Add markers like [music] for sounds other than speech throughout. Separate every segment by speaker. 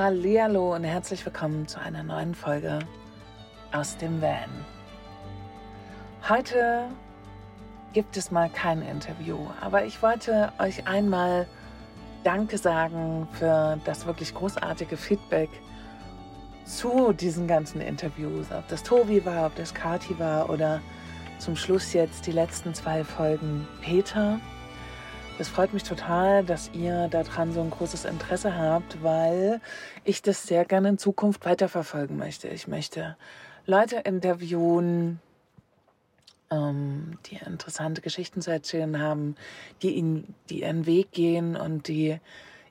Speaker 1: Hallo und herzlich willkommen zu einer neuen Folge aus dem Van. Heute gibt es mal kein Interview, aber ich wollte euch einmal Danke sagen für das wirklich großartige Feedback zu diesen ganzen Interviews. Ob das Tobi war, ob das Kati war oder zum Schluss jetzt die letzten zwei Folgen Peter. Es freut mich total, dass ihr daran so ein großes Interesse habt, weil ich das sehr gerne in Zukunft weiterverfolgen möchte. Ich möchte Leute interviewen, ähm, die interessante Geschichten zu erzählen haben, die, ihn, die ihren Weg gehen und die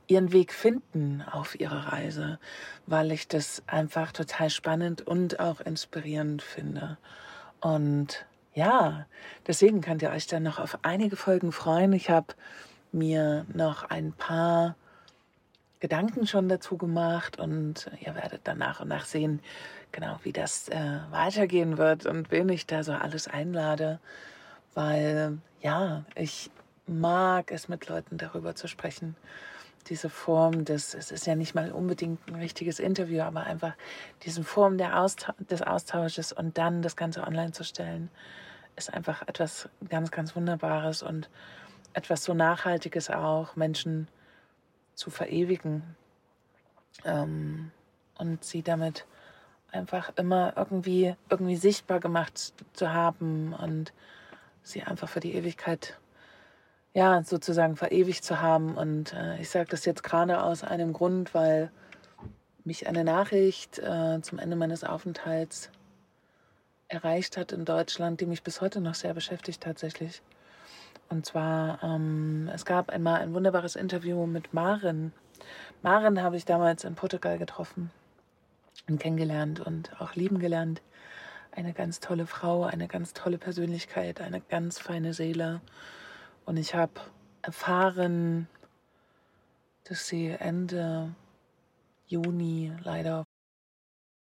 Speaker 1: ihren Weg finden auf ihrer Reise, weil ich das einfach total spannend und auch inspirierend finde. Und ja, deswegen könnt ihr euch dann noch auf einige Folgen freuen. Ich habe mir noch ein paar Gedanken schon dazu gemacht und ihr werdet dann nach und nach sehen, genau wie das äh, weitergehen wird und wen ich da so alles einlade, weil ja, ich mag es mit Leuten darüber zu sprechen. Diese Form des, es ist ja nicht mal unbedingt ein richtiges Interview, aber einfach diese Form der Austausch, des Austausches und dann das Ganze online zu stellen ist einfach etwas ganz, ganz Wunderbares und etwas so Nachhaltiges auch, Menschen zu verewigen ähm, und sie damit einfach immer irgendwie, irgendwie sichtbar gemacht zu haben und sie einfach für die Ewigkeit, ja, sozusagen verewigt zu haben. Und äh, ich sage das jetzt gerade aus einem Grund, weil mich eine Nachricht äh, zum Ende meines Aufenthalts erreicht hat in Deutschland, die mich bis heute noch sehr beschäftigt tatsächlich. Und zwar, ähm, es gab einmal ein wunderbares Interview mit Maren. Maren habe ich damals in Portugal getroffen und kennengelernt und auch lieben gelernt. Eine ganz tolle Frau, eine ganz tolle Persönlichkeit, eine ganz feine Seele. Und ich habe erfahren, dass sie Ende Juni leider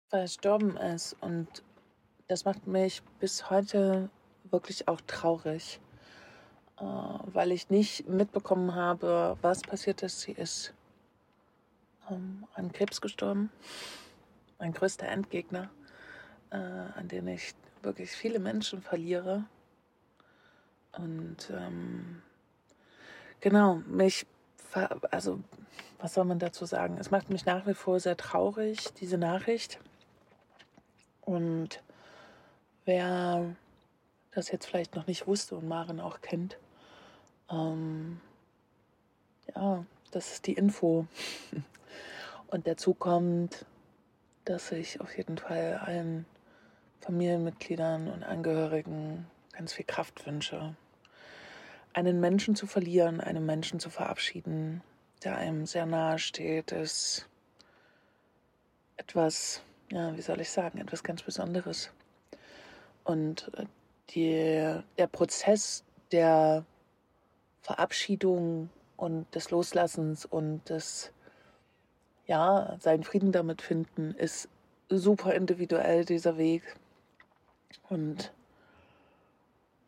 Speaker 1: verstorben ist. Und das macht mich bis heute wirklich auch traurig, äh, weil ich nicht mitbekommen habe, was passiert ist. Sie ist ähm, an Krebs gestorben, mein größter Endgegner, äh, an den ich wirklich viele Menschen verliere. Und ähm, genau, mich, also was soll man dazu sagen? Es macht mich nach wie vor sehr traurig, diese Nachricht. Und wer das jetzt vielleicht noch nicht wusste und Maren auch kennt, ähm, ja, das ist die Info. [laughs] Und dazu kommt, dass ich auf jeden Fall allen Familienmitgliedern und Angehörigen ganz viel Kraft wünsche. Einen Menschen zu verlieren, einen Menschen zu verabschieden, der einem sehr nahe steht, ist etwas, ja, wie soll ich sagen, etwas ganz Besonderes. Und äh, die, der Prozess der Verabschiedung und des Loslassens und des, ja, seinen Frieden damit finden, ist super individuell, dieser Weg. Und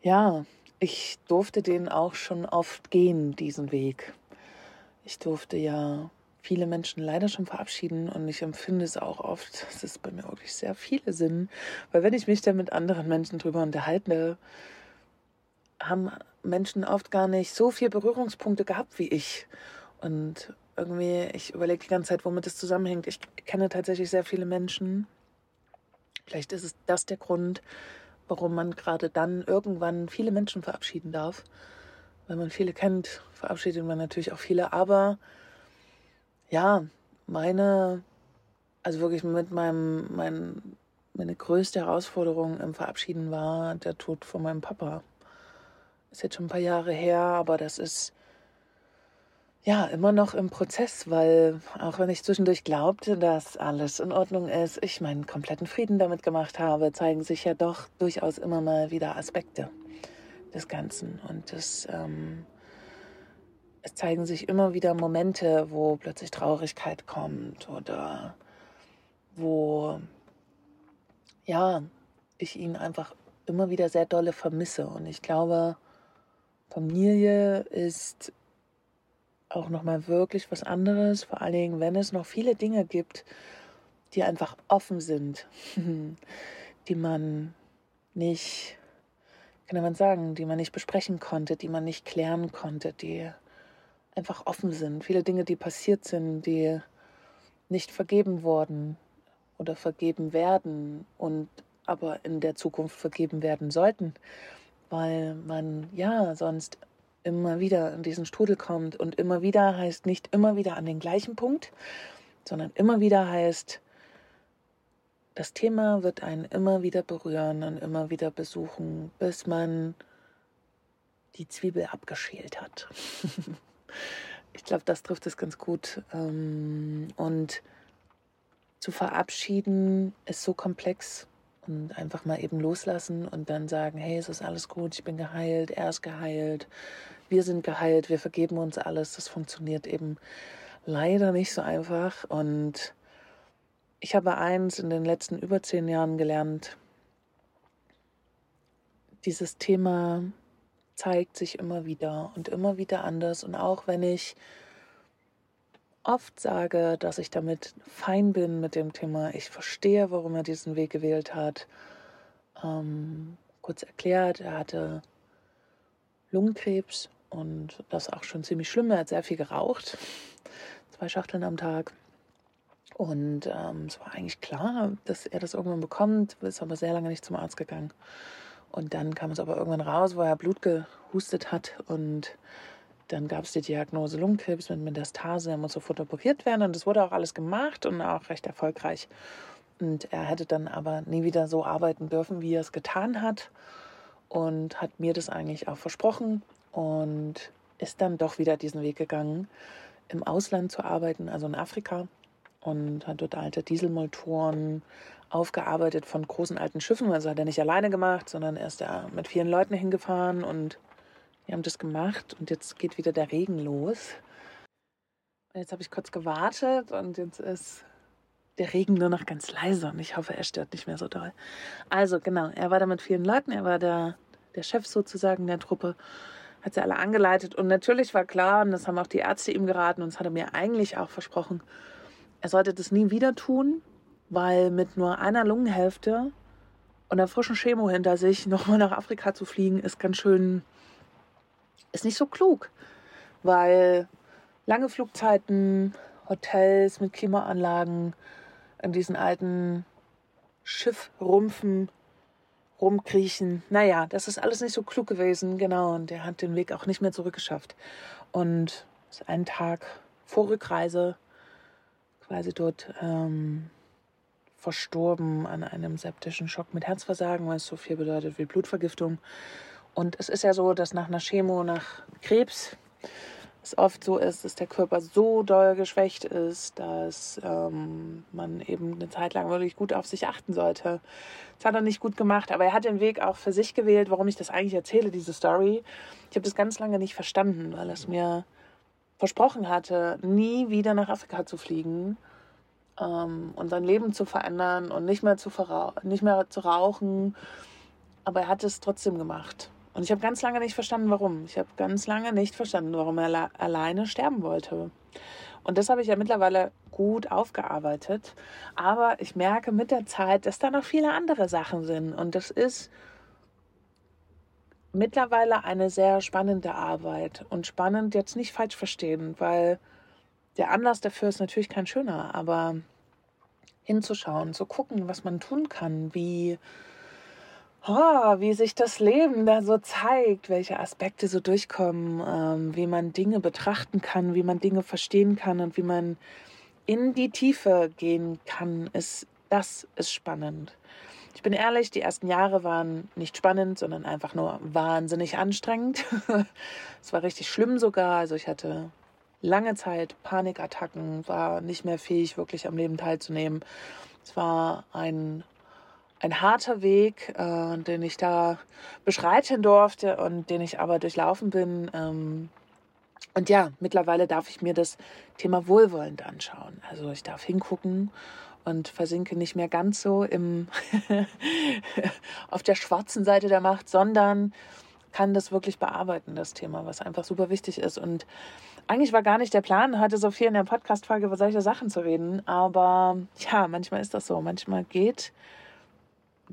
Speaker 1: ja, ich durfte den auch schon oft gehen, diesen Weg. Ich durfte ja viele Menschen leider schon verabschieden und ich empfinde es auch oft, dass es bei mir wirklich sehr viele sind, weil wenn ich mich dann mit anderen Menschen drüber unterhalte, haben Menschen oft gar nicht so viele Berührungspunkte gehabt wie ich und irgendwie, ich überlege die ganze Zeit, womit es zusammenhängt. Ich kenne tatsächlich sehr viele Menschen. Vielleicht ist es das der Grund, warum man gerade dann irgendwann viele Menschen verabschieden darf. Wenn man viele kennt, verabschiedet man natürlich auch viele, aber ja, meine, also wirklich mit meinem, mein, meine größte Herausforderung im Verabschieden war der Tod von meinem Papa. Ist jetzt schon ein paar Jahre her, aber das ist ja immer noch im Prozess, weil auch wenn ich zwischendurch glaubte, dass alles in Ordnung ist, ich meinen kompletten Frieden damit gemacht habe, zeigen sich ja doch durchaus immer mal wieder Aspekte des Ganzen. Und das ähm, es zeigen sich immer wieder Momente, wo plötzlich Traurigkeit kommt oder wo, ja, ich ihn einfach immer wieder sehr dolle vermisse. Und ich glaube, Familie ist auch nochmal wirklich was anderes, vor allen Dingen, wenn es noch viele Dinge gibt, die einfach offen sind, [laughs] die man nicht, kann man sagen, die man nicht besprechen konnte, die man nicht klären konnte, die einfach offen sind. Viele Dinge, die passiert sind, die nicht vergeben wurden oder vergeben werden und aber in der Zukunft vergeben werden sollten, weil man ja sonst immer wieder in diesen Strudel kommt und immer wieder heißt nicht immer wieder an den gleichen Punkt, sondern immer wieder heißt, das Thema wird einen immer wieder berühren und immer wieder besuchen, bis man die Zwiebel abgeschält hat. [laughs] ich glaube, das trifft es ganz gut. Ähm, und zu verabschieden ist so komplex und einfach mal eben loslassen und dann sagen, hey, es ist alles gut, ich bin geheilt, er ist geheilt, wir sind geheilt, wir vergeben uns alles. Das funktioniert eben leider nicht so einfach. Und ich habe eins in den letzten über zehn Jahren gelernt, dieses Thema zeigt sich immer wieder und immer wieder anders. Und auch wenn ich oft sage, dass ich damit fein bin mit dem Thema, ich verstehe, warum er diesen Weg gewählt hat. Ähm, kurz erklärt, er hatte Lungenkrebs und das auch schon ziemlich schlimm. Er hat sehr viel geraucht, zwei Schachteln am Tag. Und ähm, es war eigentlich klar, dass er das irgendwann bekommt, ist aber sehr lange nicht zum Arzt gegangen. Und dann kam es aber irgendwann raus, wo er Blut gehustet hat. Und dann gab es die Diagnose Lungenkrebs mit Metastase, er muss sofort operiert werden. Und das wurde auch alles gemacht und auch recht erfolgreich. Und er hätte dann aber nie wieder so arbeiten dürfen, wie er es getan hat. Und hat mir das eigentlich auch versprochen. Und ist dann doch wieder diesen Weg gegangen, im Ausland zu arbeiten, also in Afrika und hat dort alte Dieselmotoren aufgearbeitet von großen alten Schiffen. Also hat er nicht alleine gemacht, sondern er ist da mit vielen Leuten hingefahren und wir haben das gemacht und jetzt geht wieder der Regen los. Jetzt habe ich kurz gewartet und jetzt ist der Regen nur noch ganz leise und ich hoffe, er stört nicht mehr so doll. Also genau, er war da mit vielen Leuten, er war der, der Chef sozusagen der Truppe, hat sie alle angeleitet und natürlich war klar, und das haben auch die Ärzte ihm geraten und das hat er mir eigentlich auch versprochen, er sollte das nie wieder tun, weil mit nur einer Lungenhälfte und einer frischen Chemo hinter sich nochmal nach Afrika zu fliegen, ist ganz schön ist nicht so klug, weil lange Flugzeiten, Hotels mit Klimaanlagen, in diesen alten Schiffrumpfen rumkriechen. Naja, das ist alles nicht so klug gewesen, genau. Und er hat den Weg auch nicht mehr zurückgeschafft. Und ist einen Tag vor Rückreise quasi dort ähm, verstorben an einem septischen Schock mit Herzversagen, es so viel bedeutet wie Blutvergiftung. Und es ist ja so, dass nach einer Chemo, nach Krebs, es oft so ist, dass der Körper so doll geschwächt ist, dass ähm, man eben eine Zeit lang wirklich gut auf sich achten sollte. Das hat er nicht gut gemacht, aber er hat den Weg auch für sich gewählt, warum ich das eigentlich erzähle, diese Story. Ich habe das ganz lange nicht verstanden, weil es mir versprochen hatte, nie wieder nach Afrika zu fliegen ähm, und sein Leben zu verändern und nicht mehr zu, nicht mehr zu rauchen. Aber er hat es trotzdem gemacht. Und ich habe ganz lange nicht verstanden, warum. Ich habe ganz lange nicht verstanden, warum er alleine sterben wollte. Und das habe ich ja mittlerweile gut aufgearbeitet. Aber ich merke mit der Zeit, dass da noch viele andere Sachen sind. Und das ist mittlerweile eine sehr spannende Arbeit. Und spannend jetzt nicht falsch verstehen, weil der Anlass dafür ist natürlich kein schöner. Aber hinzuschauen, zu gucken, was man tun kann, wie oh, wie sich das Leben da so zeigt, welche Aspekte so durchkommen, ähm, wie man Dinge betrachten kann, wie man Dinge verstehen kann und wie man in die Tiefe gehen kann, ist, das ist spannend. Ich bin ehrlich, die ersten Jahre waren nicht spannend, sondern einfach nur wahnsinnig anstrengend. [laughs] es war richtig schlimm sogar. Also ich hatte lange Zeit Panikattacken, war nicht mehr fähig, wirklich am Leben teilzunehmen. Es war ein ein harter Weg, äh, den ich da beschreiten durfte und den ich aber durchlaufen bin. Ähm, und ja, mittlerweile darf ich mir das Thema wohlwollend anschauen. Also ich darf hingucken und versinke nicht mehr ganz so im [laughs] auf der schwarzen Seite der Macht, sondern kann das wirklich bearbeiten, das Thema, was einfach super wichtig ist. Und eigentlich war gar nicht der Plan, heute so viel in der Podcast-Folge über solche Sachen zu reden. Aber ja, manchmal ist das so. Manchmal geht,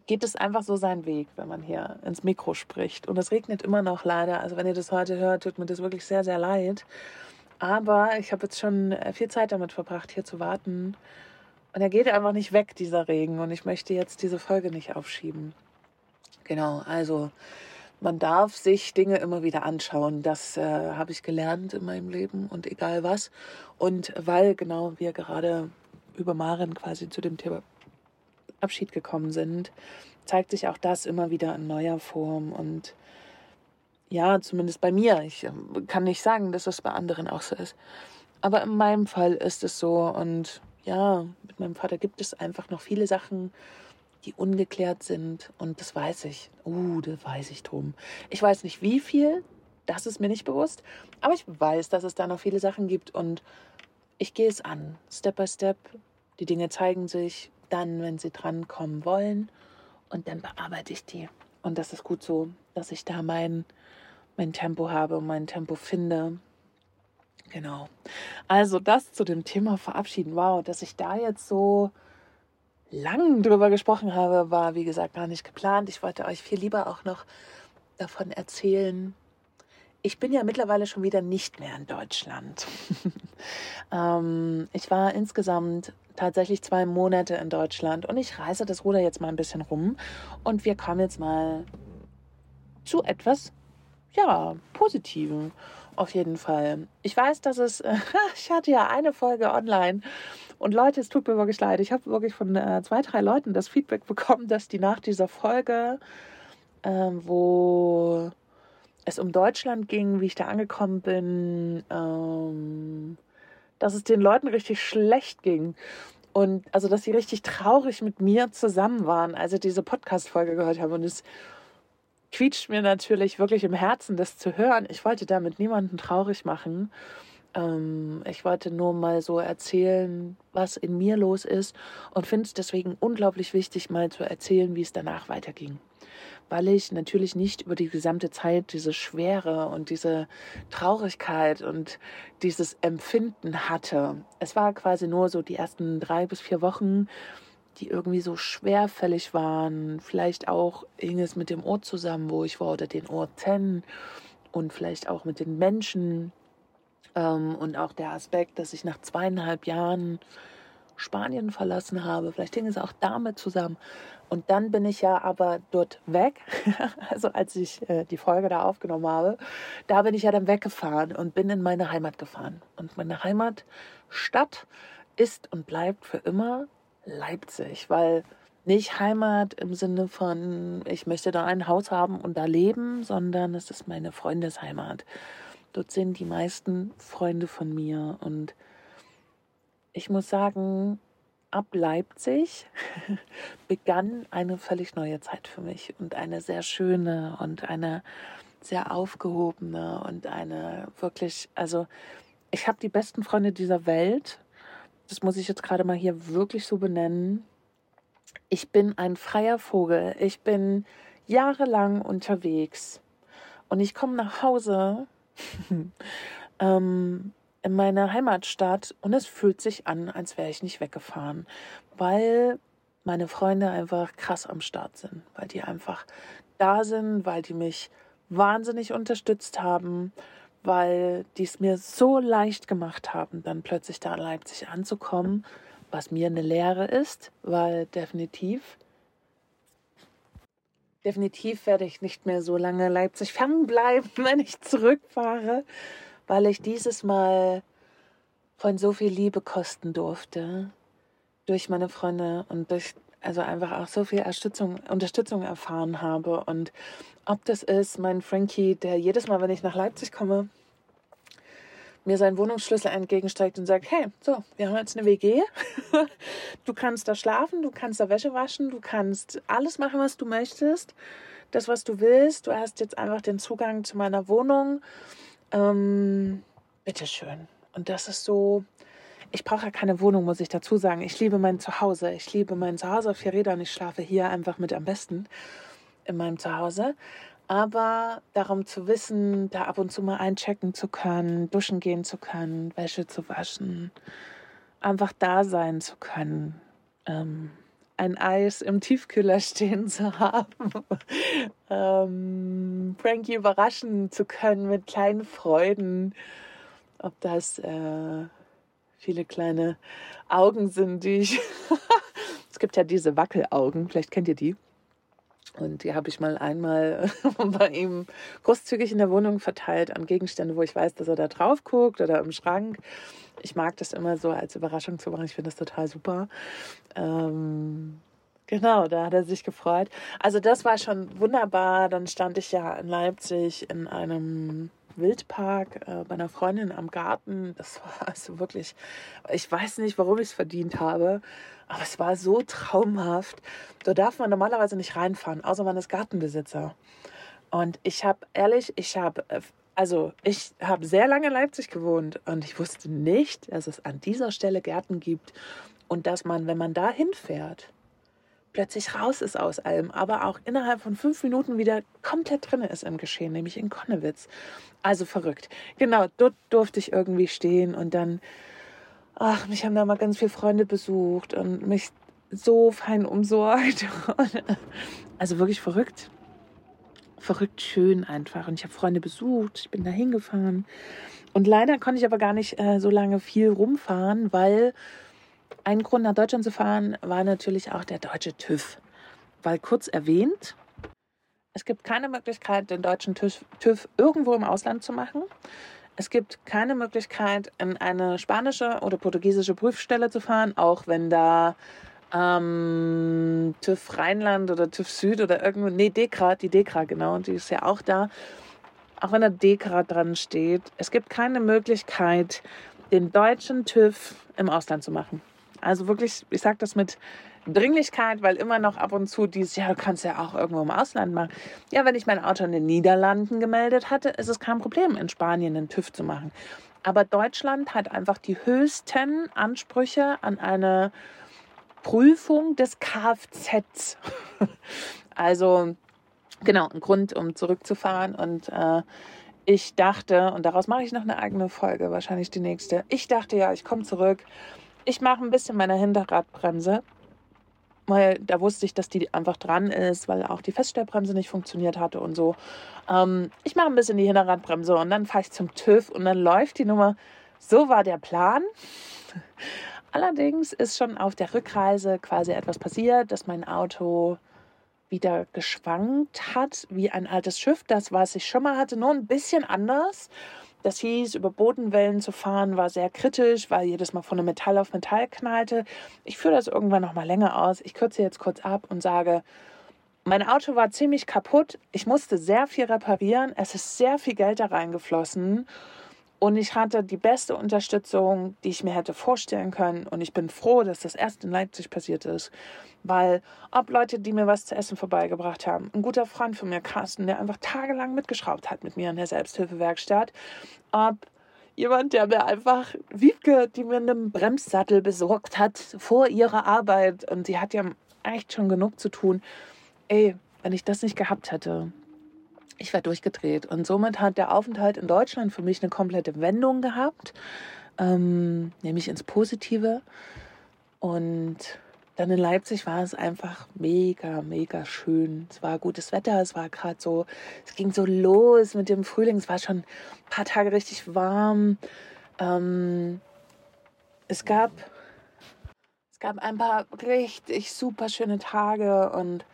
Speaker 1: geht es einfach so seinen Weg, wenn man hier ins Mikro spricht. Und es regnet immer noch leider. Also wenn ihr das heute hört, tut mir das wirklich sehr, sehr leid. Aber ich habe jetzt schon äh, viel Zeit damit verbracht, hier zu warten. Und er geht einfach nicht weg, dieser Regen. Und ich möchte jetzt diese Folge nicht aufschieben. Genau, also man darf sich Dinge immer wieder anschauen. Das äh, habe ich gelernt in meinem Leben und egal was. Und weil genau wir gerade über Maren quasi zu dem Thema Abschied gekommen sind, zeigt sich auch das immer wieder in neuer Form. Und ja, zumindest bei mir. Ich ähm, kann nicht sagen, dass es bei anderen auch so ist. Aber in meinem Fall ist es so. Und ja, mit meinem Vater gibt es einfach noch viele Sachen, die ungeklärt sind. Und das weiß ich. Uh, das weiß ich drum. Ich weiß nicht, wie viel. Das ist mir nicht bewusst. Aber ich weiß, dass es da noch viele Sachen gibt. Und ich gehe es an. Step by Step. Die Dinge zeigen sich dann, wenn sie drankommen wollen. Und dann bearbeite ich die. Und das ist gut so, dass ich da mein, mein Tempo habe und mein Tempo finde. Genau. Also das zu dem Thema Verabschieden. Wow, dass ich da jetzt so lang drüber gesprochen habe, war wie gesagt gar nicht geplant. Ich wollte euch viel lieber auch noch davon erzählen. Ich bin ja mittlerweile schon wieder nicht mehr in Deutschland. [laughs] ähm, ich war insgesamt tatsächlich zwei Monate in Deutschland und ich reise das Ruder jetzt mal ein bisschen rum und wir kommen jetzt mal zu etwas, ja, Positiven auf jeden Fall. Ich weiß, dass es, [laughs] ich hatte ja eine Folge online und Leute, es tut mir wirklich leid. Ich habe wirklich von äh, zwei, drei Leuten das Feedback [laughs] bekommen, dass die nach dieser Folge, äh, wo es um Deutschland ging, wie ich da angekommen bin, ähm, dass es den Leuten richtig schlecht ging. Und also, dass sie richtig traurig mit mir zusammen waren, als sie diese Podcast-Folge gehört haben. Und es quietscht mir natürlich wirklich im Herzen, das zu hören. Ich wollte damit niemanden traurig machen. Ähm, ich wollte nur mal so erzählen, was in mir los ist und finde es deswegen unglaublich wichtig, mal zu erzählen, wie es danach weiterging. Weil ich natürlich nicht über die gesamte Zeit diese Schwere und diese Traurigkeit und dieses Empfinden hatte. Es war quasi nur so die ersten drei bis vier Wochen, die irgendwie so schwerfällig waren. Vielleicht auch hing es mit dem Ort zusammen, wo ich war, oder den Orten und vielleicht auch mit den Menschen, ähm, und auch der Aspekt, dass ich nach zweieinhalb Jahren Spanien verlassen habe. Vielleicht hing es auch damit zusammen. Und dann bin ich ja aber dort weg. [laughs] also als ich äh, die Folge da aufgenommen habe, da bin ich ja dann weggefahren und bin in meine Heimat gefahren. Und meine Heimatstadt ist und bleibt für immer Leipzig, weil nicht Heimat im Sinne von, ich möchte da ein Haus haben und da leben, sondern es ist meine Freundesheimat. Dort sind die meisten Freunde von mir und ich muss sagen, ab Leipzig [laughs] begann eine völlig neue Zeit für mich und eine sehr schöne und eine sehr aufgehobene und eine wirklich, also ich habe die besten Freunde dieser Welt. Das muss ich jetzt gerade mal hier wirklich so benennen. Ich bin ein freier Vogel. Ich bin jahrelang unterwegs und ich komme nach Hause [laughs] ähm, in meine Heimatstadt und es fühlt sich an, als wäre ich nicht weggefahren, weil meine Freunde einfach krass am Start sind, weil die einfach da sind, weil die mich wahnsinnig unterstützt haben, weil die es mir so leicht gemacht haben, dann plötzlich da in Leipzig anzukommen, was mir eine Lehre ist, weil definitiv definitiv werde ich nicht mehr so lange Leipzig fernbleiben, [laughs] wenn ich zurückfahre, weil ich dieses Mal von so viel Liebe kosten durfte durch meine Freunde und durch also einfach auch so viel Unterstützung, erfahren habe. Und ob das ist mein Frankie, der jedes Mal, wenn ich nach Leipzig komme, mir seinen Wohnungsschlüssel entgegenstreckt und sagt, hey, so, wir haben jetzt eine WG. [laughs] du kannst da schlafen, du kannst da Wäsche waschen, du kannst alles machen, was du möchtest. Das, was du willst. Du hast jetzt einfach den Zugang zu meiner Wohnung. Ähm, bitteschön. Und das ist so, ich brauche ja keine Wohnung, muss ich dazu sagen. Ich liebe mein Zuhause. Ich liebe mein Zuhause auf vier Rädern. Ich schlafe hier einfach mit am besten in meinem Zuhause. aber darum zu wissen, da ab und zu mal einchecken zu können, duschen gehen zu können, Wäsche zu waschen, einfach da sein zu können, ähm, ein Eis im Tiefkühler [laughs] stehen zu haben, ähm, Frankie überraschen zu können mit kleinen Freuden, ob das äh, viele kleine Augen sind, die ich. [laughs] es gibt ja diese Wackelaugen, vielleicht kennt ihr die. Und die habe ich mal einmal [laughs] bei ihm großzügig in der Wohnung verteilt an Gegenstände, wo ich weiß, dass er da drauf guckt oder im Schrank. Ich mag das immer so als Überraschung zu machen. Ich finde das total super. Ähm, genau, da hat er sich gefreut. Also das war schon wunderbar. Dann stand ich ja in Leipzig in einem Wildpark äh, bei einer Freundin am Garten. Das [laughs] war also wirklich, ich weiß nicht, warum ich es verdient habe, aber es war so traumhaft. Da darf man normalerweise nicht reinfahren, außer man ist Gartenbesitzer. Und ich habe ehrlich, ich habe, äh, also ich habe sehr lange in Leipzig gewohnt und ich wusste nicht, dass es an dieser Stelle Gärten gibt und dass man, wenn man da hinfährt, plötzlich raus ist aus allem, aber auch innerhalb von fünf Minuten wieder komplett drin ist im Geschehen, nämlich in Konnewitz. Also verrückt. Genau, dort durfte ich irgendwie stehen und dann, ach, mich haben da mal ganz viele Freunde besucht und mich so fein umsorgt. [laughs] also wirklich verrückt. Verrückt schön einfach. Und ich habe Freunde besucht, ich bin da hingefahren. Und leider konnte ich aber gar nicht äh, so lange viel rumfahren, weil ein Grund nach Deutschland zu fahren war natürlich auch der deutsche TÜV. Weil kurz erwähnt, es gibt keine Möglichkeit, den deutschen TÜV, TÜV irgendwo im Ausland zu machen. Es gibt keine Möglichkeit, in eine spanische oder portugiesische Prüfstelle zu fahren, auch wenn da ähm, TÜV Rheinland oder TÜV Süd oder irgendwo, nee, Dekra, die Dekra, genau, die ist ja auch da. Auch wenn da Dekra dran steht, es gibt keine Möglichkeit, den deutschen TÜV im Ausland zu machen. Also wirklich, ich sage das mit Dringlichkeit, weil immer noch ab und zu dieses, ja, du kannst ja auch irgendwo im Ausland machen. Ja, wenn ich mein Auto in den Niederlanden gemeldet hatte, ist es kein Problem, in Spanien einen TÜV zu machen. Aber Deutschland hat einfach die höchsten Ansprüche an eine Prüfung des Kfz. [laughs] also genau, ein Grund, um zurückzufahren. Und äh, ich dachte, und daraus mache ich noch eine eigene Folge, wahrscheinlich die nächste. Ich dachte ja, ich komme zurück ich mache ein bisschen meine Hinterradbremse, weil da wusste ich, dass die einfach dran ist, weil auch die Feststellbremse nicht funktioniert hatte und so. Ähm, ich mache ein bisschen die Hinterradbremse und dann fahre ich zum TÜV und dann läuft die Nummer. So war der Plan. [laughs] Allerdings ist schon auf der Rückreise quasi etwas passiert, dass mein Auto wieder geschwankt hat wie ein altes Schiff. Das, was ich schon mal hatte, nur ein bisschen anders. Das hieß, über Bodenwellen zu fahren war sehr kritisch, weil jedes Mal von einem Metall auf Metall knallte. Ich führe das irgendwann noch mal länger aus. Ich kürze jetzt kurz ab und sage, mein Auto war ziemlich kaputt. Ich musste sehr viel reparieren. Es ist sehr viel Geld da reingeflossen. Und ich hatte die beste Unterstützung, die ich mir hätte vorstellen können. Und ich bin froh, dass das erst in Leipzig passiert ist. Weil ob Leute, die mir was zu essen vorbeigebracht haben, ein guter Freund von mir, Carsten, der einfach tagelang mitgeschraubt hat mit mir in der Selbsthilfewerkstatt, ob jemand, der mir einfach Wiebke, die mir einen Bremssattel besorgt hat vor ihrer Arbeit. Und sie hat ja echt schon genug zu tun. Ey, wenn ich das nicht gehabt hätte, ich war durchgedreht. Und somit hat der Aufenthalt in Deutschland für mich eine komplette Wendung gehabt, ähm, nämlich ins Positive. Und dann in Leipzig war es einfach mega, mega schön. Es war gutes Wetter, es war gerade so, es ging so los mit dem Frühling. Es war schon ein paar Tage richtig warm. Ähm, es gab, es gab ein paar richtig super schöne Tage und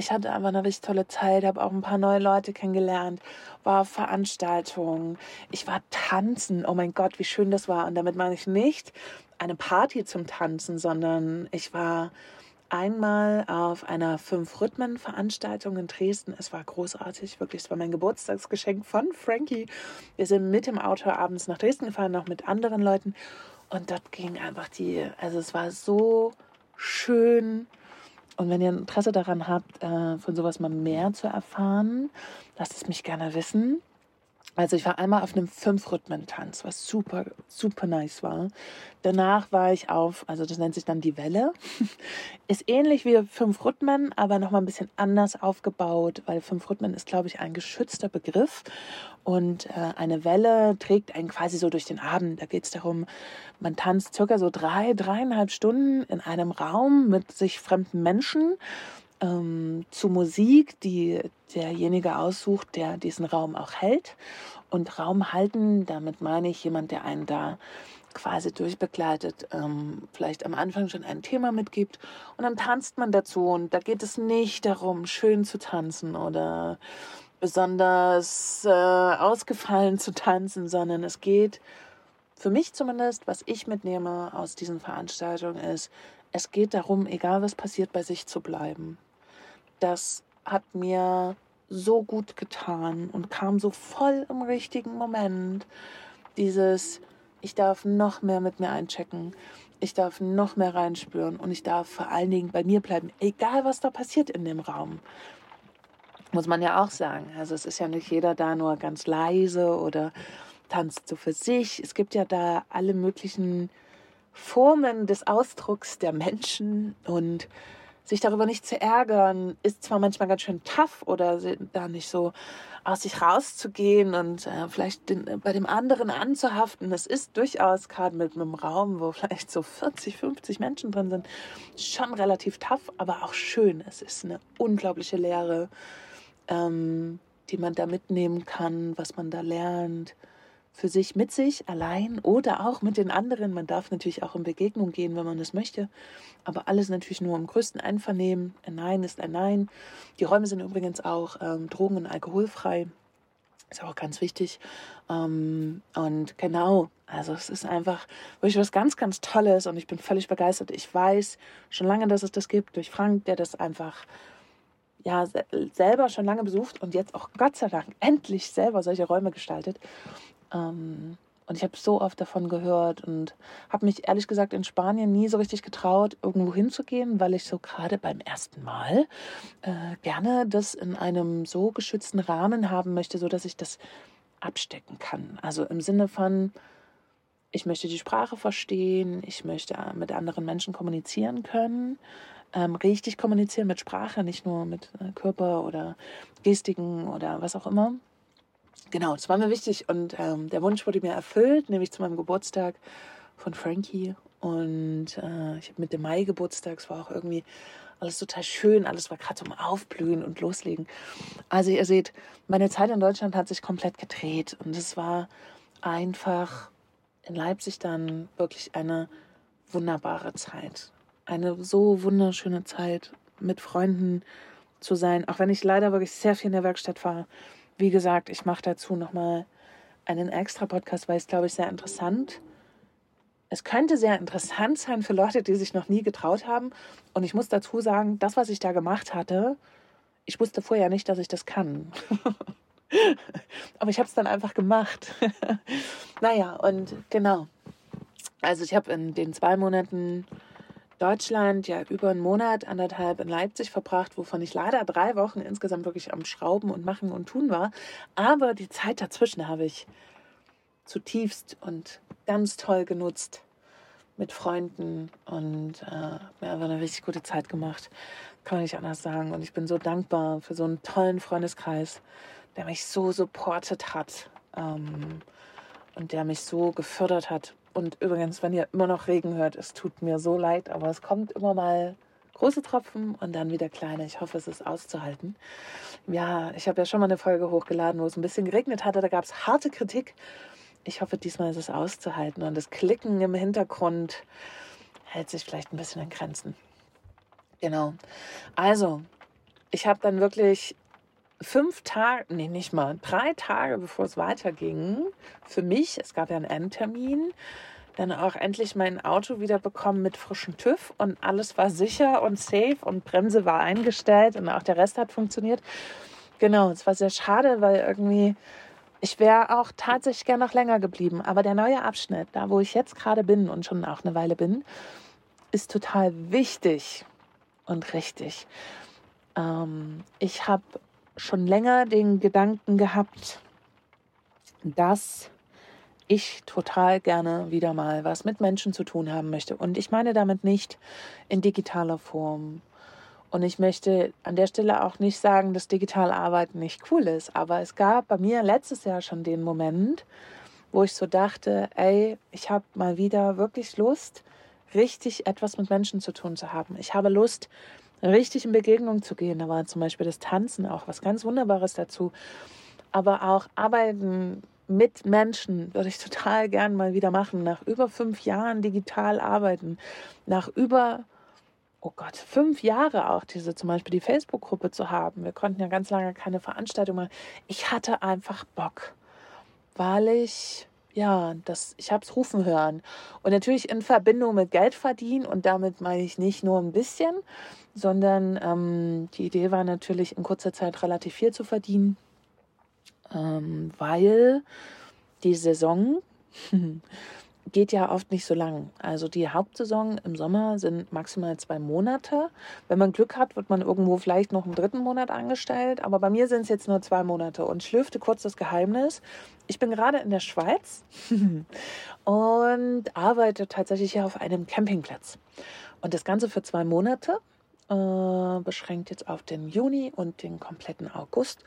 Speaker 1: ich hatte einfach eine richtig tolle Zeit, habe auch ein paar neue Leute kennengelernt, war auf Veranstaltungen, ich war tanzen. Oh mein Gott, wie schön das war. Und damit meine ich nicht eine Party zum Tanzen, sondern ich war einmal auf einer Fünf-Rhythmen-Veranstaltung in Dresden. Es war großartig, wirklich. Es war mein Geburtstagsgeschenk von Frankie. Wir sind mit dem Auto abends nach Dresden gefahren, noch mit anderen Leuten. Und dort ging einfach die, also es war so schön und wenn ihr Interesse daran habt, äh, von sowas mal mehr zu erfahren, lasst es mich gerne wissen. Also ich war einmal auf einem Fünf-Rhythmen-Tanz, was super, super nice war. Danach war ich auf, also das nennt sich dann die Welle. [laughs] Ist ähnlich wie Fünf Rhythmen, aber nochmal ein bisschen anders aufgebaut, weil Fünf Rhythmen ist, glaube ich, ein geschützter Begriff. Und äh, eine Welle trägt einen quasi so durch den Abend. Da geht es darum, man tanzt circa so drei, dreieinhalb Stunden in einem Raum mit sich fremden Menschen ähm, zu Musik, die derjenige aussucht, der diesen Raum auch hält. Und Raum halten, damit meine ich jemand, der einen da quasi durchbegleitet, ähm, vielleicht am Anfang schon ein Thema mitgibt und dann tanzt man dazu und da geht es nicht darum, schön zu tanzen oder besonders äh, ausgefallen zu tanzen, sondern es geht für mich zumindest, was ich mitnehme aus diesen Veranstaltungen ist, es geht darum, egal was passiert, bei sich zu bleiben das hat mir so gut getan und kam so voll im richtigen Moment. Dieses, ich darf noch mehr mit mir einchecken, ich darf noch mehr reinspüren und ich darf vor allen Dingen bei mir bleiben, egal was da passiert in dem Raum. Muss man ja auch sagen. Also es ist ja nicht jeder da nur ganz leise oder tanzt so für sich. Es gibt ja da alle möglichen Formen des Ausdrucks der Menschen und sich darüber nicht zu ärgern, ist zwar manchmal ganz schön tough oder da nicht so aus sich rauszugehen und äh, vielleicht den, äh, bei dem anderen anzuhaften. Das ist durchaus gerade mit einem Raum, wo vielleicht so 40, 50 Menschen drin sind, schon relativ tough, aber auch schön. Es ist eine unglaubliche Lehre, ähm, die man da mitnehmen kann, was man da lernt für sich, mit sich, allein oder auch mit den anderen. Man darf natürlich auch in Begegnung gehen, wenn man das möchte. Aber alles natürlich nur im größten Einvernehmen. Ein Nein ist ein Nein. Die Räume sind übrigens auch ähm, drogen- und alkoholfrei. Ist auch ganz wichtig. Ähm, und genau, also es ist einfach wirklich was ganz, ganz Tolles und ich bin völlig begeistert. Ich weiß schon lange, dass es das gibt, durch Frank, der das einfach ja selber schon lange besucht und jetzt auch Gott sei Dank endlich selber solche Räume gestaltet. Ähm, und ich habe so oft davon gehört und habe mich ehrlich gesagt in Spanien nie so richtig getraut, irgendwo hinzugehen, weil ich so gerade beim ersten Mal äh, gerne das in einem so geschützten Rahmen haben möchte, so dass ich das abstecken kann. Also im Sinne von, ich möchte die Sprache verstehen, ich möchte mit anderen Menschen kommunizieren können, ähm, richtig kommunizieren mit Sprache, nicht nur mit äh, Körper oder Gestiken oder was auch immer. Genau, das war mir wichtig und ähm, der Wunsch wurde mir erfüllt, nämlich zu meinem Geburtstag von Frankie. Und äh, ich habe mit dem Mai-Geburtstag, es war auch irgendwie alles total schön, alles war gerade zum Aufblühen und Loslegen. Also ihr seht, meine Zeit in Deutschland hat sich komplett gedreht und es war einfach in Leipzig dann wirklich eine wunderbare Zeit. Eine so wunderschöne Zeit mit Freunden zu sein, auch wenn ich leider wirklich sehr viel in der Werkstatt war wie gesagt, ich mache dazu nochmal einen extra Podcast, weil es, glaube ich, sehr interessant es könnte sehr interessant sein für Leute, die sich noch nie getraut haben. Und ich muss dazu sagen, das, was ich da gemacht hatte, ich wusste vorher nicht, dass ich das kann. [laughs] Aber ich habe es dann einfach gemacht. [laughs] naja, und genau. Also ich habe in den zwei Monaten Deutschland ja über einen Monat, anderthalb in Leipzig verbracht, wovon ich leider drei Wochen insgesamt wirklich am Schrauben und Machen und Tun war. Aber die Zeit dazwischen habe ich zutiefst und ganz toll genutzt mit Freunden und äh, mir einfach eine richtig gute Zeit gemacht. Kann man nicht anders sagen. Und ich bin so dankbar für so einen tollen Freundeskreis, der mich so supportet hat ähm, und der mich so gefördert hat und übrigens, wenn ihr immer noch Regen hört, es tut mir so leid, aber es kommt immer mal große Tropfen und dann wieder kleine. Ich hoffe, es ist auszuhalten. Ja, ich habe ja schon mal eine Folge hochgeladen, wo es ein bisschen geregnet hatte. Da gab es harte Kritik. Ich hoffe, diesmal ist es auszuhalten und das Klicken im Hintergrund hält sich vielleicht ein bisschen in Grenzen. Genau. Also, ich habe dann wirklich fünf Tage, nee, nicht mal, drei Tage bevor es weiterging, für mich, es gab ja einen Endtermin, dann auch endlich mein Auto wieder bekommen mit frischem TÜV und alles war sicher und safe und Bremse war eingestellt und auch der Rest hat funktioniert. Genau, es war sehr schade, weil irgendwie ich wäre auch tatsächlich gern noch länger geblieben. Aber der neue Abschnitt, da wo ich jetzt gerade bin und schon auch eine Weile bin, ist total wichtig und richtig. Ähm, ich habe schon länger den Gedanken gehabt, dass ich total gerne wieder mal was mit Menschen zu tun haben möchte. Und ich meine damit nicht in digitaler Form. Und ich möchte an der Stelle auch nicht sagen, dass digital Arbeiten nicht cool ist. Aber es gab bei mir letztes Jahr schon den Moment, wo ich so dachte, ey, ich habe mal wieder wirklich Lust, richtig etwas mit Menschen zu tun zu haben. Ich habe Lust, richtig in Begegnung zu gehen. Da war zum Beispiel das Tanzen auch was ganz Wunderbares dazu. Aber auch Arbeiten mit Menschen würde ich total gern mal wieder machen. Nach über fünf Jahren digital arbeiten, nach über, oh Gott, fünf Jahre auch diese zum Beispiel die Facebook-Gruppe zu haben. Wir konnten ja ganz lange keine Veranstaltung machen. Ich hatte einfach Bock, weil ich ja, das, ich habe es rufen hören. Und natürlich in Verbindung mit Geld verdienen. Und damit meine ich nicht nur ein bisschen, sondern ähm, die Idee war natürlich in kurzer Zeit relativ viel zu verdienen, ähm, weil die Saison [laughs] geht ja oft nicht so lang. Also die Hauptsaison im Sommer sind maximal zwei Monate. Wenn man Glück hat, wird man irgendwo vielleicht noch einen dritten Monat angestellt. Aber bei mir sind es jetzt nur zwei Monate. Und ich lüfte kurz das Geheimnis. Ich bin gerade in der Schweiz [laughs] und arbeite tatsächlich hier auf einem Campingplatz. Und das Ganze für zwei Monate, äh, beschränkt jetzt auf den Juni und den kompletten August.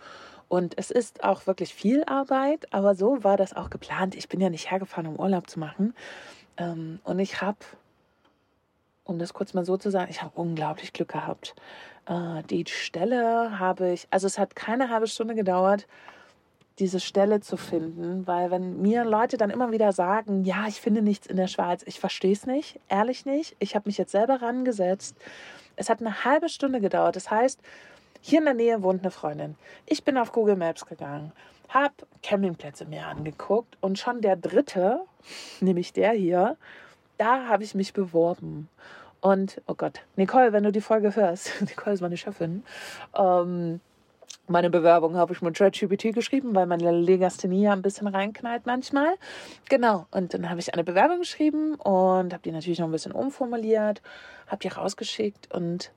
Speaker 1: Und es ist auch wirklich viel Arbeit, aber so war das auch geplant. Ich bin ja nicht hergefahren, um Urlaub zu machen. Ähm, und ich habe, um das kurz mal so zu sagen, ich habe unglaublich Glück gehabt. Äh, die Stelle habe ich, also es hat keine halbe Stunde gedauert, diese Stelle zu finden, weil wenn mir Leute dann immer wieder sagen, ja, ich finde nichts in der Schweiz, ich verstehe es nicht, ehrlich nicht. Ich habe mich jetzt selber rangesetzt. Es hat eine halbe Stunde gedauert. Das heißt, hier in der Nähe wohnt eine Freundin. Ich bin auf Google Maps gegangen, habe Campingplätze mir angeguckt und schon der dritte, [laughs] nämlich der hier, da habe ich mich beworben. Und, oh Gott, Nicole, wenn du die Folge hörst, [laughs] Nicole ist meine Chefin, ähm, meine Bewerbung habe ich mit ChatGPT geschrieben, weil meine Legasthenie ja ein bisschen reinknallt manchmal. Genau, und dann habe ich eine Bewerbung geschrieben und habe die natürlich noch ein bisschen umformuliert, habe die rausgeschickt und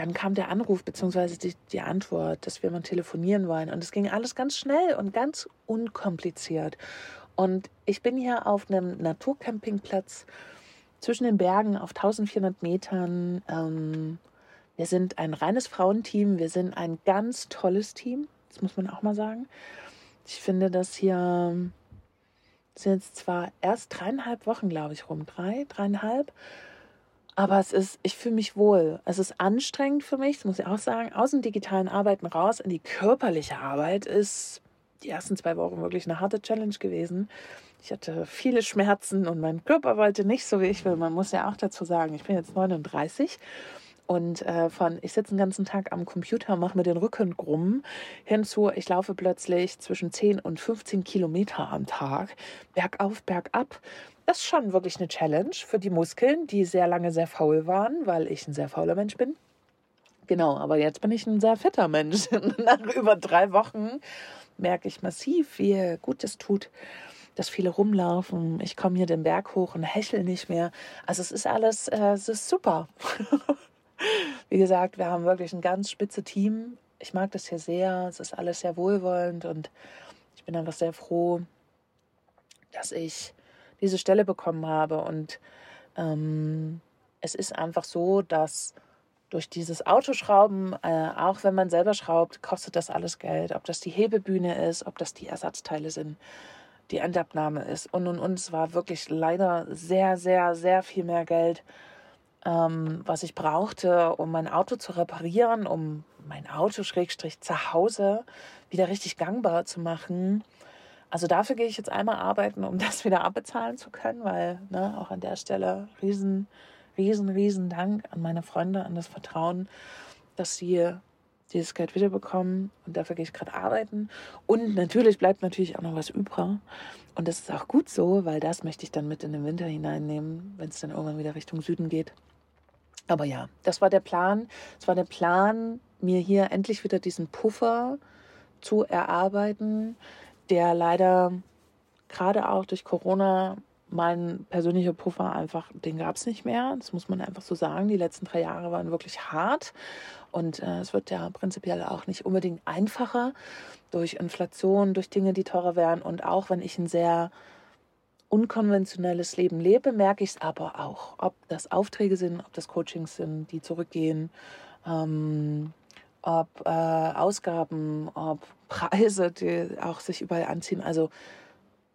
Speaker 1: dann kam der Anruf bzw. Die, die Antwort, dass wir mal telefonieren wollen. Und es ging alles ganz schnell und ganz unkompliziert. Und ich bin hier auf einem Naturcampingplatz zwischen den Bergen auf 1400 Metern. Ähm, wir sind ein reines Frauenteam. Wir sind ein ganz tolles Team. Das muss man auch mal sagen. Ich finde, dass hier sind jetzt zwar erst dreieinhalb Wochen, glaube ich, rum. Drei, dreieinhalb. Aber es ist, ich fühle mich wohl. Es ist anstrengend für mich, das muss ich auch sagen. Aus dem digitalen Arbeiten raus in die körperliche Arbeit ist die ersten zwei Wochen wirklich eine harte Challenge gewesen. Ich hatte viele Schmerzen und mein Körper wollte nicht so, wie ich will. Man muss ja auch dazu sagen, ich bin jetzt 39 und äh, von ich sitze den ganzen Tag am Computer, mache mir den Rücken krumm, hinzu, ich laufe plötzlich zwischen 10 und 15 Kilometer am Tag, bergauf, bergab ist schon wirklich eine Challenge für die Muskeln, die sehr lange sehr faul waren, weil ich ein sehr fauler Mensch bin. Genau, aber jetzt bin ich ein sehr fitter Mensch. [laughs] Nach über drei Wochen merke ich massiv, wie gut es tut, dass viele rumlaufen. Ich komme hier den Berg hoch und hechel nicht mehr. Also es ist alles, äh, es ist super. [laughs] Wie gesagt, wir haben wirklich ein ganz spitze Team. Ich mag das hier sehr. Es ist alles sehr wohlwollend und ich bin einfach sehr froh, dass ich diese Stelle bekommen habe. Und ähm, es ist einfach so, dass durch dieses Autoschrauben, äh, auch wenn man selber schraubt, kostet das alles Geld. Ob das die Hebebühne ist, ob das die Ersatzteile sind, die Endabnahme ist. Und, und, und war wirklich leider sehr, sehr, sehr viel mehr Geld, ähm, was ich brauchte, um mein Auto zu reparieren, um mein Auto schrägstrich zu Hause wieder richtig gangbar zu machen. Also dafür gehe ich jetzt einmal arbeiten, um [laughs] das wieder abbezahlen zu können, weil ne, auch an der Stelle riesen, riesen, riesen Dank an meine Freunde, an das Vertrauen, dass sie dieses Geld wiederbekommen und dafür gehe ich gerade arbeiten. Und natürlich bleibt natürlich auch noch was übrig. Und das ist auch gut so, weil das möchte ich dann mit in den Winter hineinnehmen, wenn es dann irgendwann wieder Richtung Süden geht. Aber ja, das war der Plan. Es war der Plan, mir hier endlich wieder diesen Puffer zu erarbeiten, der leider gerade auch durch Corona mein persönlicher Puffer einfach, den gab es nicht mehr. Das muss man einfach so sagen. Die letzten drei Jahre waren wirklich hart. Und äh, es wird ja prinzipiell auch nicht unbedingt einfacher durch Inflation, durch Dinge, die teurer werden. Und auch wenn ich ein sehr unkonventionelles Leben lebe, merke ich es aber auch. Ob das Aufträge sind, ob das Coachings sind, die zurückgehen, ähm, ob äh, Ausgaben, ob Preise, die auch sich überall anziehen. Also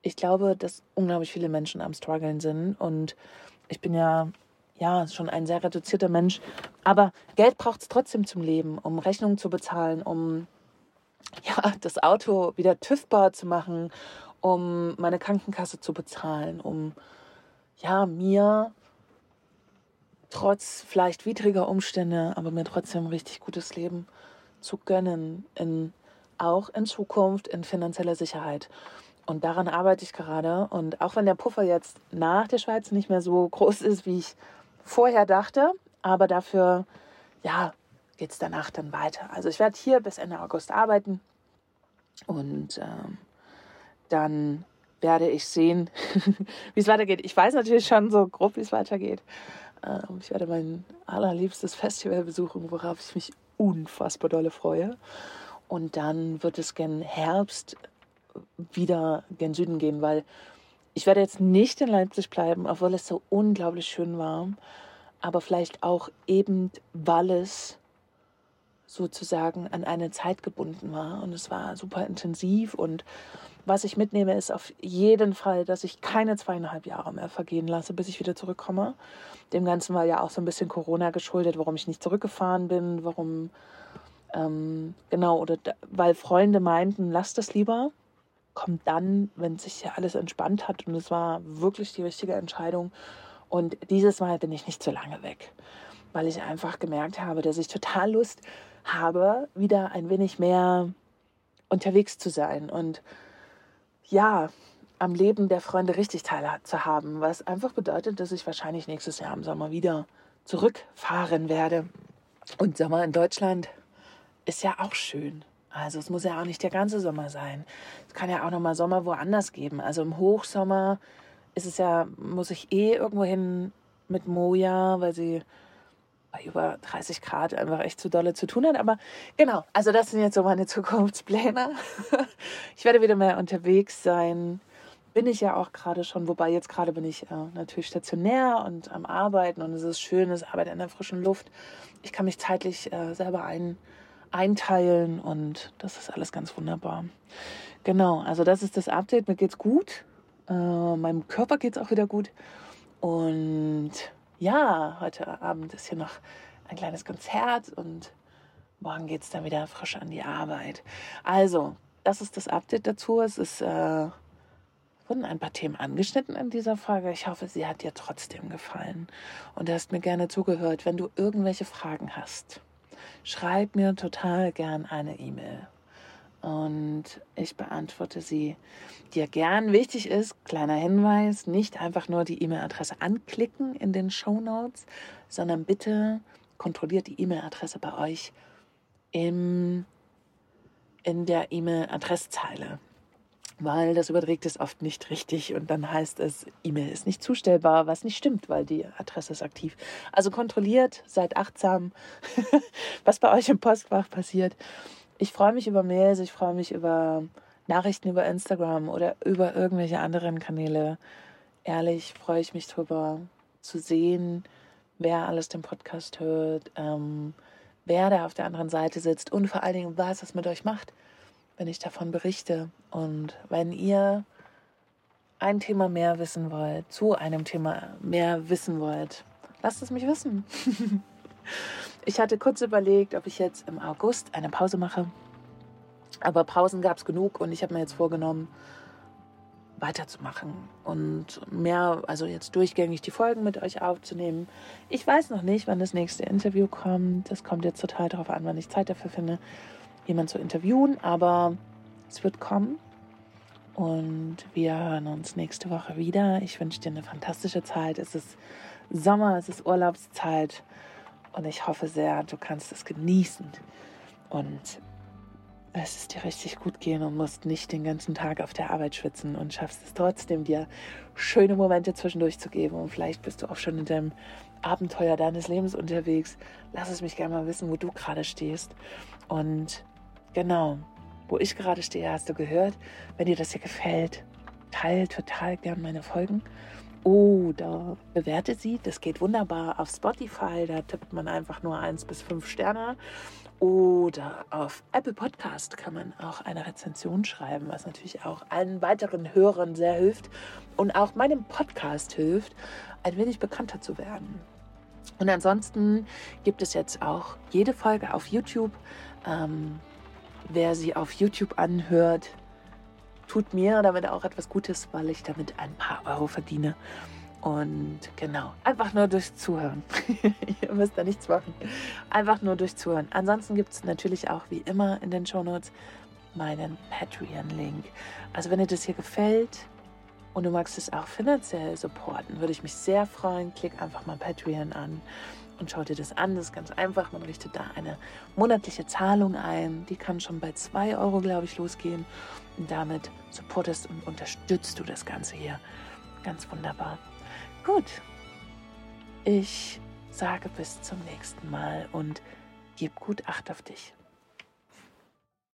Speaker 1: ich glaube, dass unglaublich viele Menschen am struggeln sind und ich bin ja ja schon ein sehr reduzierter Mensch, aber Geld braucht es trotzdem zum Leben, um Rechnungen zu bezahlen, um ja das Auto wieder TÜV-bar zu machen, um meine Krankenkasse zu bezahlen, um ja mir trotz vielleicht widriger Umstände, aber mir trotzdem ein richtig gutes Leben zu gönnen, in, auch in Zukunft in finanzieller Sicherheit. Und daran arbeite ich gerade. Und auch wenn der Puffer jetzt nach der Schweiz nicht mehr so groß ist, wie ich vorher dachte, aber dafür, ja, geht es danach dann weiter. Also ich werde hier bis Ende August arbeiten und ähm, dann werde ich sehen, [laughs] wie es weitergeht. Ich weiß natürlich schon so grob, wie es weitergeht. Ähm, ich werde mein allerliebstes Festival besuchen, worauf ich mich unfassbar dolle freue. Und dann wird es gen Herbst wieder gen Süden gehen, weil ich werde jetzt nicht in Leipzig bleiben, obwohl es so unglaublich schön war. Aber vielleicht auch eben, weil es sozusagen an eine Zeit gebunden war und es war super intensiv und was ich mitnehme, ist auf jeden Fall, dass ich keine zweieinhalb Jahre mehr vergehen lasse, bis ich wieder zurückkomme. Dem Ganzen war ja auch so ein bisschen Corona geschuldet, warum ich nicht zurückgefahren bin, warum, ähm, genau, oder weil Freunde meinten, lass das lieber, kommt dann, wenn sich ja alles entspannt hat und es war wirklich die richtige Entscheidung. Und dieses Mal bin ich nicht so lange weg, weil ich einfach gemerkt habe, dass ich total Lust habe, wieder ein wenig mehr unterwegs zu sein und ja, am Leben der Freunde richtig teilzuhaben, was einfach bedeutet, dass ich wahrscheinlich nächstes Jahr im Sommer wieder zurückfahren werde. Und Sommer in Deutschland ist ja auch schön. Also es muss ja auch nicht der ganze Sommer sein. Es kann ja auch noch mal Sommer woanders geben. Also im Hochsommer ist es ja, muss ich eh irgendwo hin mit Moja, weil sie bei über 30 Grad einfach echt zu dolle zu tun hat. Aber genau, also das sind jetzt so meine [laughs] Zukunftspläne. ich werde wieder mehr unterwegs sein. Bin ich ja auch gerade schon, wobei jetzt gerade bin ich äh, natürlich stationär und am Arbeiten und es ist schön, es arbeitet in der frischen Luft. Ich kann mich zeitlich äh, selber ein einteilen und das ist alles ganz wunderbar. Genau, also das ist das Update. Mir geht's gut. Äh, meinem Körper geht's auch wieder gut. Und ja, heute Abend ist hier noch ein kleines Konzert und morgen geht es dann wieder frisch an die Arbeit. Also, das ist das Update dazu. Es ist, äh, wurden ein paar Themen angeschnitten in dieser Folge. Ich hoffe, sie hat dir trotzdem gefallen und du hast mir gerne zugehört. Wenn du irgendwelche Fragen hast, schreib mir total gern eine E-Mail und ich beantworte sie dir gern. Wichtig ist, kleiner Hinweis, nicht einfach nur die E-Mail-Adresse anklicken in den Show Notes, sondern bitte kontrolliert die E-Mail-Adresse bei euch im, in der E-Mail-Adresszeile. Weil das überträgt es oft nicht richtig und dann heißt es, E-Mail ist nicht zustellbar, was nicht stimmt, weil die Adresse ist aktiv. Also kontrolliert, seid achtsam, [laughs] was bei euch im Postfach passiert. Ich freue mich über Mails, ich freue mich über Nachrichten über Instagram oder über irgendwelche anderen Kanäle. Ehrlich freue ich mich darüber zu sehen, wer alles den Podcast hört, ähm, wer da auf der anderen Seite sitzt und vor allen Dingen, was es mit euch macht wenn ich davon berichte. Und wenn ihr ein Thema mehr wissen wollt, zu einem Thema mehr wissen wollt, lasst es mich wissen. [laughs] ich hatte kurz überlegt, ob ich jetzt im August eine Pause mache. Aber Pausen gab es genug und ich habe mir jetzt vorgenommen, weiterzumachen und mehr, also jetzt durchgängig die Folgen mit euch aufzunehmen. Ich weiß noch nicht, wann das nächste Interview kommt. Das kommt jetzt total darauf an, wann ich Zeit dafür finde jemanden zu interviewen, aber es wird kommen. Und wir hören uns nächste Woche wieder. Ich wünsche dir eine fantastische Zeit. Es ist Sommer, es ist Urlaubszeit. Und ich hoffe sehr, du kannst es genießen. Und es ist dir richtig gut gehen und musst nicht den ganzen Tag auf der Arbeit schwitzen und schaffst es trotzdem, dir schöne Momente zwischendurch zu geben. Und vielleicht bist du auch schon in deinem Abenteuer deines Lebens unterwegs. Lass es mich gerne mal wissen, wo du gerade stehst. Und genau, wo ich gerade stehe, hast du gehört. Wenn dir das hier gefällt, teile total gern meine Folgen. Oder bewerte sie. Das geht wunderbar auf Spotify. Da tippt man einfach nur eins bis fünf Sterne. Oder auf Apple Podcast kann man auch eine Rezension schreiben, was natürlich auch allen weiteren Hörern sehr hilft und auch meinem Podcast hilft, ein wenig bekannter zu werden. Und ansonsten gibt es jetzt auch jede Folge auf YouTube. Ähm, wer sie auf YouTube anhört, tut mir damit auch etwas Gutes, weil ich damit ein paar Euro verdiene. Und genau, einfach nur durchs Zuhören. [laughs] Ihr müsst da nichts machen. Einfach nur durchs Zuhören. Ansonsten gibt es natürlich auch wie immer in den Shownotes meinen Patreon-Link. Also wenn dir das hier gefällt und du magst es auch finanziell supporten, würde ich mich sehr freuen. Klick einfach mal Patreon an und schau dir das an. Das ist ganz einfach. Man richtet da eine monatliche Zahlung ein. Die kann schon bei 2 Euro, glaube ich, losgehen. Und damit supportest und unterstützt du das Ganze hier. Ganz wunderbar. Gut. Ich sage bis zum nächsten Mal und gib gut Acht auf dich.